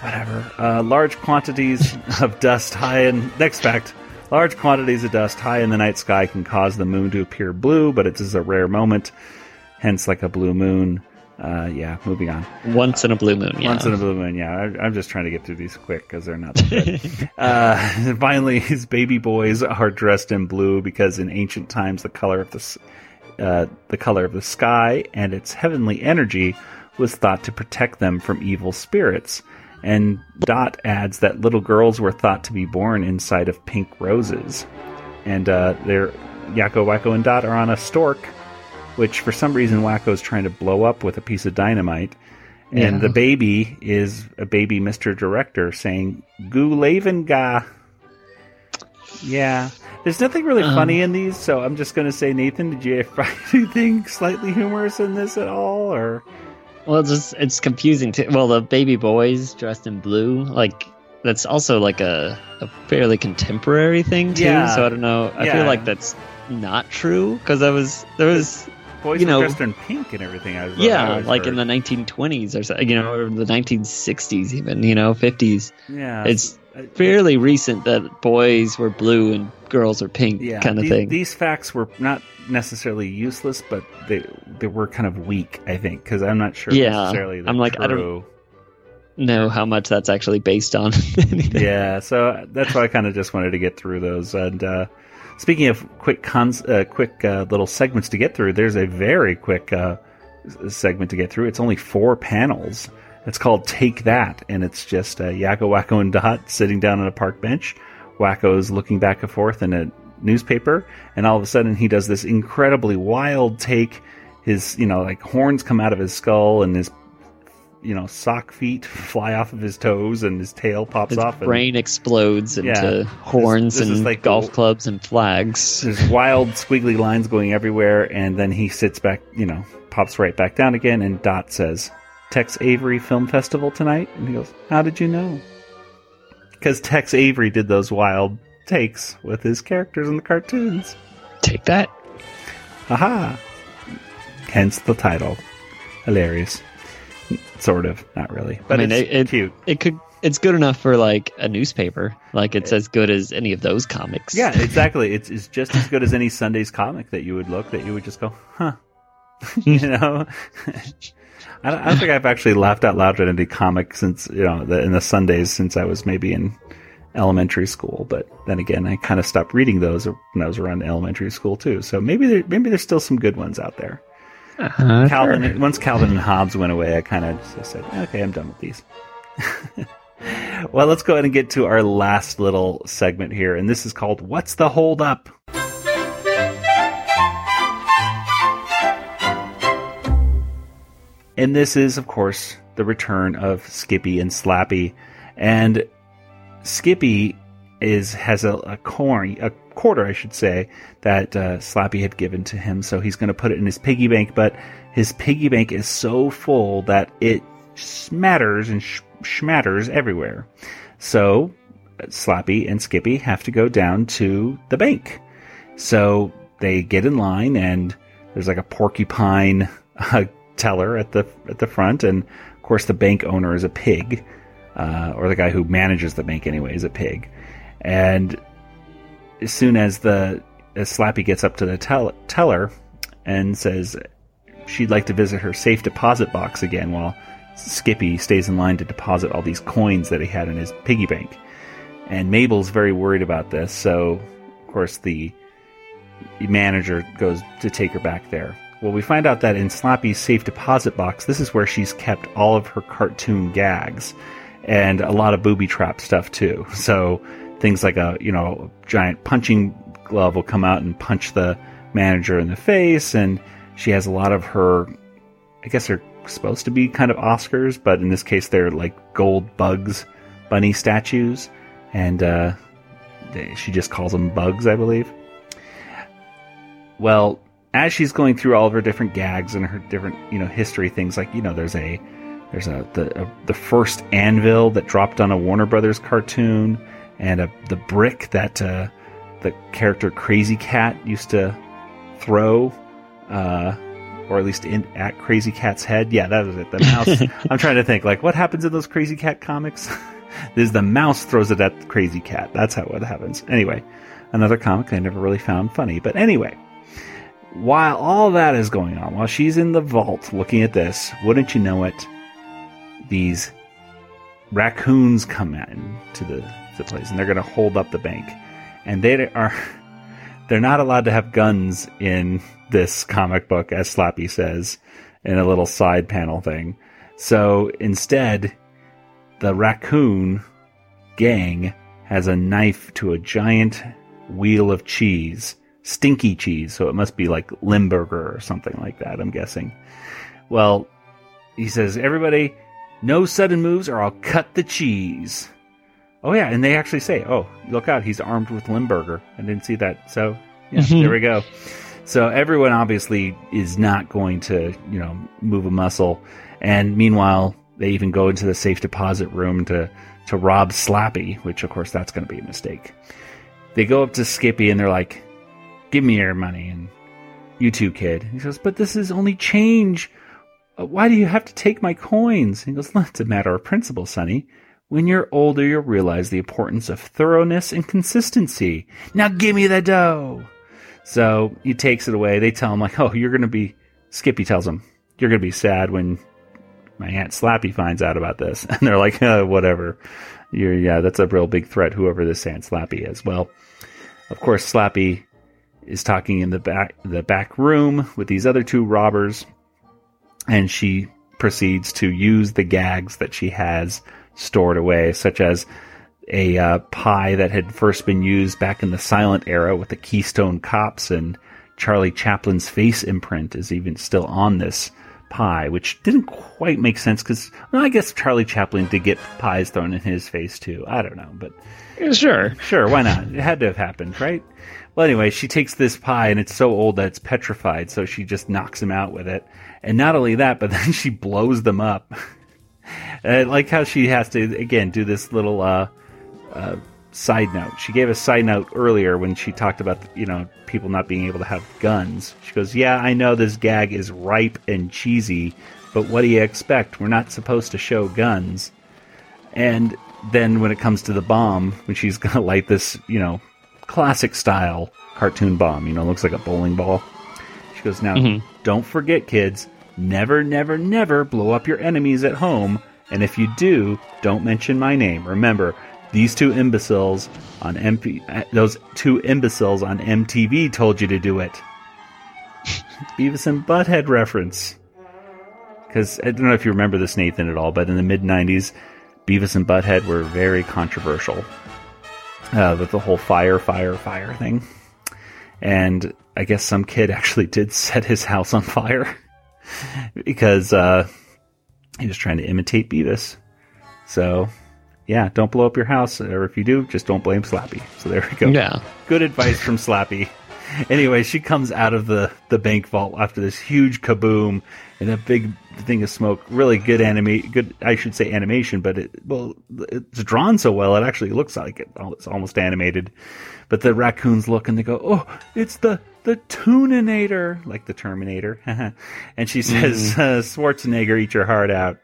whatever. Uh, large quantities of dust high in. Next fact. Large quantities of dust high in the night sky can cause the moon to appear blue, but it is a rare moment hence like a blue moon. Uh, yeah, moving on. Once in a blue moon, yeah. Once in a blue moon, yeah. I, am just trying to get through these quick because they're not good. uh, finally, his baby boys are dressed in blue because in ancient times the color of the uh, the color of the sky and its heavenly energy was thought to protect them from evil spirits. And Dot adds that little girls were thought to be born inside of pink roses. And uh, they're Yakko, Wakko, and Dot are on a stork which for some reason Wakko is trying to blow up with a piece of dynamite. And yeah. the baby is a baby Mr. Director saying, Gu ga. Yeah. There's nothing really um, funny in these, so I'm just going to say, Nathan, did you find anything slightly humorous in this at all? or? Well, it's just it's confusing too. Well, the baby boys dressed in blue, like that's also like a, a fairly contemporary thing too. Yeah. So I don't know. I yeah. feel like that's not true because I was there was boys you know, dressed in pink and everything. I was, yeah, like heard. in the 1920s or so, you know, or the 1960s, even you know, 50s. Yeah, it's fairly recent that boys were blue and girls are pink, yeah, kind of these, thing. These facts were not necessarily useless, but they they were kind of weak, I think, because I'm not sure yeah, necessarily. I'm like, true. I don't know how much that's actually based on. yeah, so that's why I kind of just wanted to get through those and. uh Speaking of quick cons, uh, quick uh, little segments to get through, there's a very quick uh, segment to get through. It's only four panels. It's called Take That, and it's just uh, Yakko, Wakko, and Dot sitting down on a park bench. Wakko's looking back and forth in a newspaper, and all of a sudden he does this incredibly wild take. His, you know, like horns come out of his skull, and his you know sock feet fly off of his toes and his tail pops his off. His brain explodes into yeah, horns this, this and like golf clubs and flags. There's wild squiggly lines going everywhere, and then he sits back, you know, pops right back down again, and Dot says, "Tex Avery Film Festival tonight," and he goes, "How did you know?" Because Tex Avery did those wild takes with his characters in the cartoons. Take that. Aha. Hence the title. Hilarious sort of, not really. But I mean, it's it, it, cute. It could. It's good enough for like a newspaper. Like it's as good as any of those comics. Yeah, exactly. it's, it's just as good as any Sunday's comic that you would look that you would just go, huh. you know. I don't, I don't, think I've actually laughed out loud at any comic since you know the, in the Sundays since I was maybe in elementary school. But then again, I kind of stopped reading those when I was around elementary school too. So maybe there, maybe there's still some good ones out there. Uh, Calvin. Sure. Once Calvin and Hobbes went away, I kind of said, "Okay, I'm done with these." well, let's go ahead and get to our last little segment here, and this is called "What's the Hold Up." And this is, of course, the return of Skippy and Slappy, and Skippy is has a, a coin, a quarter, I should say, that uh, Slappy had given to him. So he's going to put it in his piggy bank, but his piggy bank is so full that it smatters and sh- schmatters everywhere. So Slappy and Skippy have to go down to the bank. So they get in line, and there's like a porcupine uh, teller at the at the front, and of course the bank owner is a pig, uh, or the guy who manages the bank anyway is a pig. And as soon as the as Slappy gets up to the tell, teller and says she'd like to visit her safe deposit box again while Skippy stays in line to deposit all these coins that he had in his piggy bank. And Mabel's very worried about this, so of course the manager goes to take her back there. Well, we find out that in Slappy's safe deposit box, this is where she's kept all of her cartoon gags and a lot of booby trap stuff too. So things like a you know giant punching glove will come out and punch the manager in the face, and she has a lot of her. I guess they're supposed to be kind of Oscars, but in this case they're like gold bugs bunny statues, and uh, they, she just calls them bugs, I believe. Well, as she's going through all of her different gags and her different you know history things, like you know there's a there's a the a, the first anvil that dropped on a Warner Brothers cartoon, and a the brick that uh, the character Krazy Kat used to throw. Uh, or at least in, at Krazy Kat's head. Yeah, that was it. The mouse. I'm trying to think, like, what happens in those Krazy Kat comics? There's the mouse throws it at Krazy Kat. That's how it happens. Anyway, another comic I never really found funny. But anyway, while all that is going on, while she's in the vault looking at this, wouldn't you know it, these raccoons come in to the, the place and they're going to hold up the bank. And they are, they're not allowed to have guns in this comic book, as Slappy says in a little side panel thing. So instead, the raccoon gang has a knife to a giant wheel of cheese, stinky cheese. So it must be like Limburger or something like that, I'm guessing. Well, he says, everybody, no sudden moves or I'll cut the cheese. Oh, yeah. And they actually say, oh, look out, he's armed with Limburger. I didn't see that. So, yeah, there we go. So everyone obviously is not going to, you know, move a muscle. And meanwhile, they even go into the safe deposit room to to rob Slappy, which of course that's going to be a mistake. They go up to Skippy and they're like, "Give me your money." And you too, kid. He says, "But this is only change. Uh, Why do you have to take my coins?" He goes, "It's a matter of principle, Sonny. When you're older, you'll realize the importance of thoroughness and consistency. Now give me the dough." So he takes it away. They tell him like, "Oh, you're going to be." Skippy tells him, "You're going to be sad when my aunt Slappy finds out about this." And they're like, uh, "Whatever." You're, yeah, that's a real big threat. Whoever this Aunt Slappy is. Well, of course, Slappy is talking in the back the back room with these other two robbers, and she proceeds to use the gags that she has stored away, such as a uh, pie that had first been used back in the silent era with the Keystone Cops and Charlie Chaplin's face imprint is even still on this pie, which didn't quite make sense because well, I guess Charlie Chaplin did get pies thrown in his face too. I don't know, but Sure. sure, why not? It had to have happened, right? Well, anyway, she takes this pie and it's so old that it's petrified, so she just knocks him out with it. And not only that, but then she blows them up. And I like how she has to again do this little uh, uh, side note. She gave a side note earlier when she talked about you know people not being able to have guns. She goes, "Yeah, I know this gag is ripe and cheesy, but what do you expect? We're not supposed to show guns." And then when it comes to the bomb, when she's gonna light this, you know, classic style cartoon bomb, you know, looks like a bowling ball. She goes, "Now, don't forget, kids." Never, never, never blow up your enemies at home. And if you do, don't mention my name. Remember, these two imbeciles on MP, those two imbeciles on MTV told you to do it. Beavis and Butthead reference. Because I don't know if you remember this, Nathan, at all, but in the mid 90s, Beavis and Butthead were very controversial uh, with the whole fire, fire, fire thing. And I guess some kid actually did set his house on fire because uh, he was trying to imitate Beavis. So, yeah, don't blow up your house, or if you do, just don't blame Slappy. So there we go. Yeah. Good advice from Slappy. Anyway, she comes out of the, the bank vault after this huge kaboom and a big thing of smoke. Really good anime, good I should say animation, but it well it's drawn so well it actually looks like it. It's almost animated. But the raccoons look and they go, "Oh, it's the the Tuninator, like the Terminator." and she says, uh, "Schwarzenegger, eat your heart out."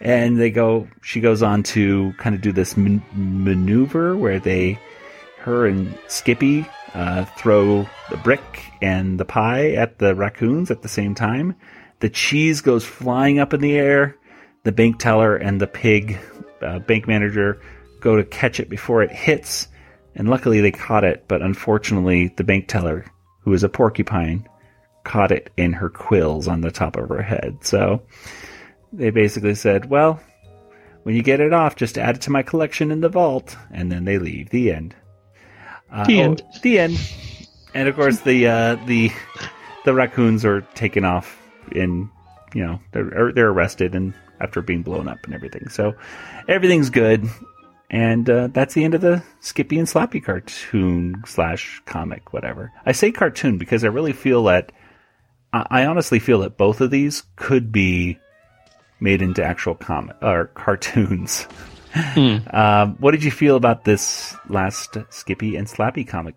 And they go. She goes on to kind of do this man- maneuver where they, her and Skippy, uh, throw the brick and the pie at the raccoons at the same time. The cheese goes flying up in the air. The bank teller and the pig uh, bank manager go to catch it before it hits, and luckily they caught it. But unfortunately, the bank teller, who is a porcupine, caught it in her quills on the top of her head. So they basically said, "Well, When you get it off, just add it to my collection in the vault, and then they leave. The end. Uh, The oh, end. the end. And of course, the uh, the the raccoons are taken off in you know they're they're arrested and after being blown up and everything. So everything's good. And uh, that's the end of the Skippy and Slappy cartoon slash comic, whatever. I say cartoon because I really feel that I I honestly feel that both of these could be made into actual comic or cartoons. Um, what did you feel about this last Skippy and Slappy comic?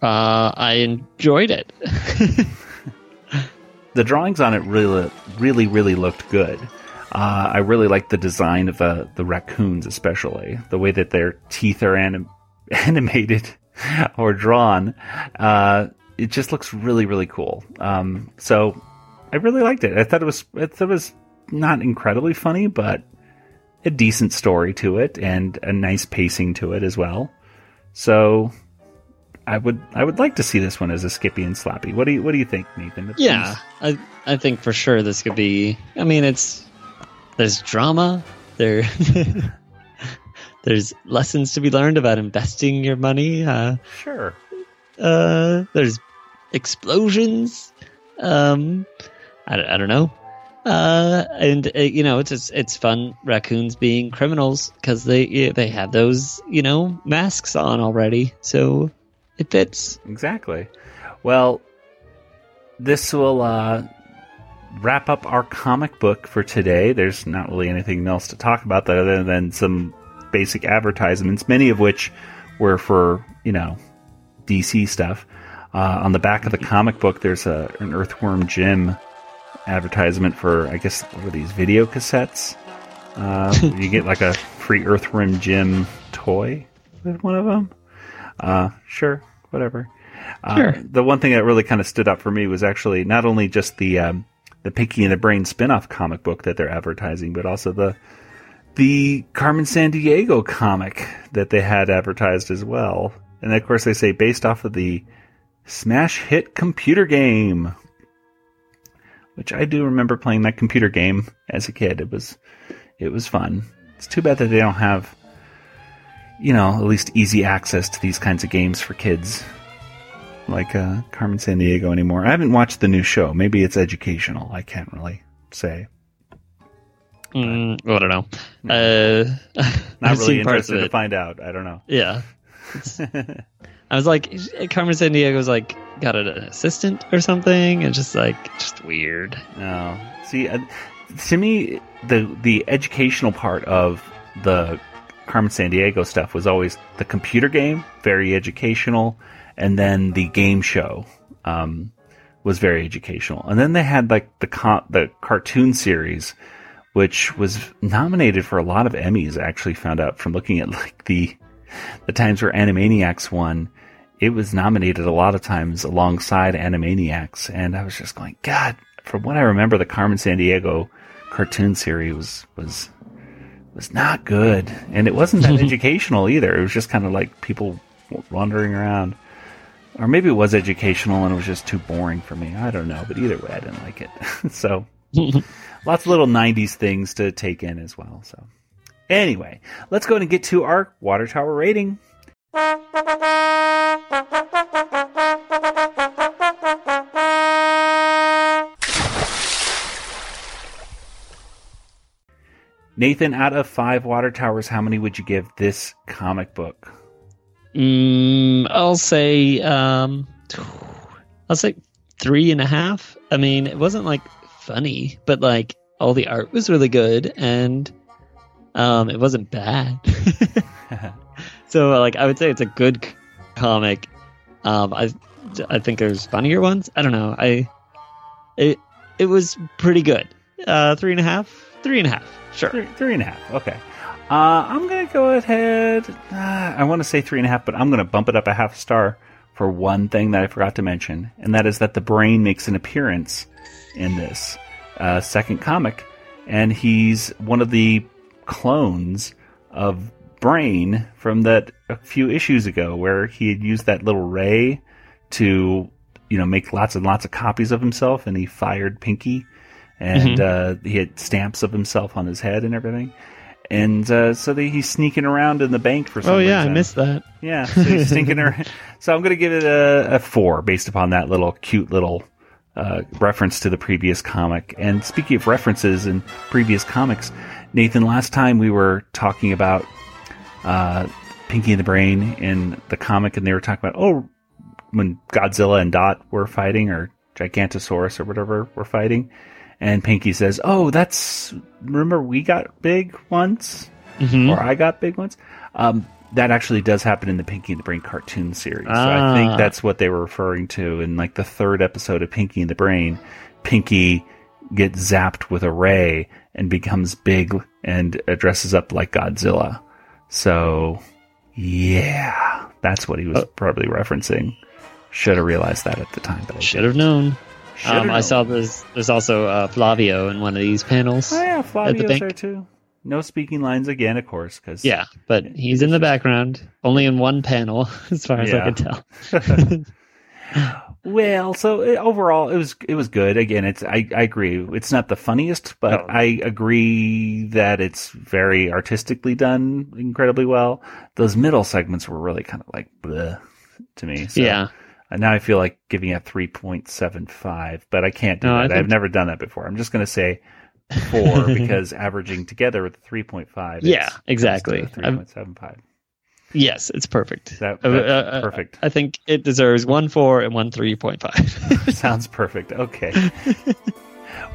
Uh, I enjoyed it. The drawings on it really, really, really looked good. Uh, I really like the design of the the raccoons, especially the way that their teeth are anim- animated or drawn. Uh, it just looks really, really cool. Um, so I really liked it. I thought it was I thought it was not incredibly funny, but a decent story to it and a nice pacing to it as well. So I would I would like to see this one as a Skippy and Slappy. What do you what do you think, Nathan? Yeah, I I think for sure this could be. I mean, it's there's drama there. there's lessons to be learned about investing your money. Uh, Sure. uh, there's explosions. Um, I, I don't know. Uh, and uh, you know, it's it's, it's fun raccoons being criminals because they they have those you know masks on already, so it fits. Exactly. Well, this will uh, wrap up our comic book for today. There's not really anything else to talk about other than some basic advertisements, many of which were for, you know, DC stuff. Uh, on the back of the comic book, there's a, an Earthworm Jim advertisement for, I guess, what are these, video cassettes? Uh, you get like a free Earthworm Jim toy with one of them. Uh, sure, whatever. Uh, Sure. The one thing that really kind of stood up for me was actually not only just the um, the Pinky and the Brain spin-off comic book that they're advertising, but also the the Carmen Sandiego comic that they had advertised as well. And of course, they say based off of the smash hit computer game, which I do remember playing that computer game as a kid. It was it was fun. It's too bad that they don't have you know, at least easy access to these kinds of games for kids like uh, Carmen Sandiego anymore. I haven't watched the new show. Maybe it's educational. I can't really say. Mm, I don't know. Uh, Not I've really interested to find out. I don't know. Yeah. I was like, Carmen Sandiego's like got an assistant or something, and just like just weird. No. See, uh, to me, the the educational part of the Carmen Sandiego stuff was always the computer game, very educational, and then the game show um, was very educational. And then they had like the co- the cartoon series, which was nominated for a lot of Emmys. I actually found out from looking at like the the times where Animaniacs won. It was nominated a lot of times alongside Animaniacs, and I was just going, God. From what I remember, the Carmen Sandiego cartoon series was was was not good, and it wasn't that educational either. It was just kind of like people wandering around, or maybe it was educational and it was just too boring for me. I don't know, but either way, I didn't like it. so lots of little '90s things to take in as well. So anyway, let's go ahead and get to our water tower rating. Nathan, out of five water towers, how many would you give this comic book? Mm, I'll say, um, I'll say three and a half. I mean, it wasn't like funny, but like all the art was really good, and um, it wasn't bad. so, like, I would say it's a good comic. Um, I, I think there's funnier ones. I don't know. I, it, it was pretty good. Uh, three and a half. Three and a half. Sure. Three, three and a half. Okay. Uh, I'm gonna go ahead. Uh, I want to say three and a half, but I'm gonna bump it up a half star for one thing that I forgot to mention, and that is that the brain makes an appearance in this uh, second comic, and he's one of the clones of Brain from that a few issues ago, where he had used that little ray to, you know, make lots and lots of copies of himself, and he fired Pinky and uh, he had stamps of himself on his head and everything. And uh, so they, he's sneaking around in the bank for some Oh yeah, I reason. missed that. Yeah, so he's sneaking around. So I'm going to give it a, a four based upon that little cute little uh, reference to the previous comic. And speaking of references in previous comics, Nathan, last time we were talking about uh, Pinky and the Brain in the comic, and they were talking about oh, when Godzilla and Dot were fighting, or Gigantosaurus or whatever were fighting, and Pinky says, "Oh, that's remember we got big once." Mhm. or I got big ones. Um, that actually does happen in the Pinky and the Brain cartoon series. So I Ah. think that's what they were referring to in like the third episode of Pinky and the Brain. Pinky gets zapped with a ray and becomes big and dresses up like Godzilla. So, yeah, that's what he was Uh, probably referencing. Should have realized that at the time, but I Should have known. Um, I saw there's there's also uh, Flavio in one of these panels. Oh yeah, Flavio's bank. there too. No speaking lines again, of course, because Yeah, but he's in the background, only in one panel, as far as Yeah. I can tell. Well, so uh, overall, it was it was good. Again, it's I, I agree. It's not the funniest, but No. I agree that it's very artistically done, incredibly well. Those middle segments were really kind of like bleh to me. So, yeah, And now I feel like giving it three point seven five, but I can't do No, that. I've never done that before. I'm just going to say four because averaging together with three point five. Yeah, exactly. Three I'm- point seven five. yes, it's perfect. That, Uh, that's uh, uh, perfect. I think it deserves one four and one three point five. Sounds perfect. Okay.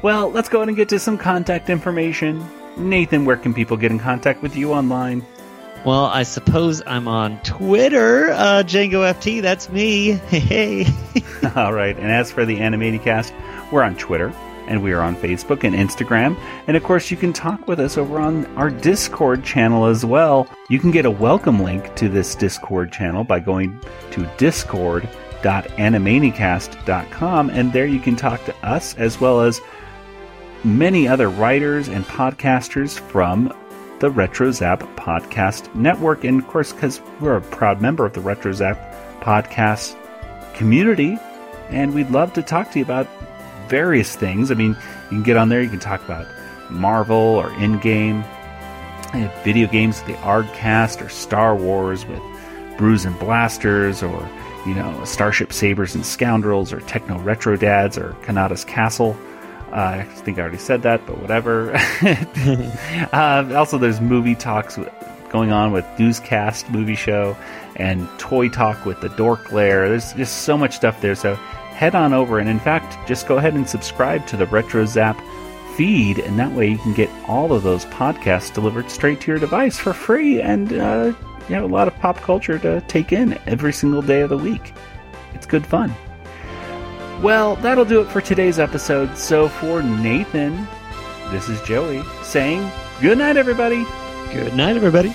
well, let's go ahead and get to some contact information. Nathan, where can people get in contact with you online? Well, I suppose I'm on Twitter, uh, Django FT. That's me. Hey. All right. And as for the Animaniacast, we're on Twitter and we are on Facebook and Instagram. And of course, you can talk with us over on our Discord channel as well. You can get a welcome link to this Discord channel by going to discord.animaniacast.com and there you can talk to us as well as many other writers and podcasters from the RetroZap Podcast Network. And of course, because we're a proud member of the RetroZap Podcast community, and we'd love to talk to you about various things. I mean, you can get on there, you can talk about Marvel or in game, eh, video games, with the Ardcast, or Star Wars with Brews and Blasters, or you know, Starship Sabers and Scoundrels, or Techno Retro Dads, or Kanata's Castle. Uh, I think I already said that, but whatever. uh, also, there's movie talks with, going on with Newscast movie show and Toy Talk with the Dork Lair. There's just so much stuff there. So head on over and, in fact, just go ahead and subscribe to the Retro Zap feed, and that way you can get all of those podcasts delivered straight to your device for free. And uh, you have a lot of pop culture to take in every single day of the week. It's good fun. Well, that'll do it for today's episode. So for Nathan, this is Joey saying good night, everybody. Good night, everybody.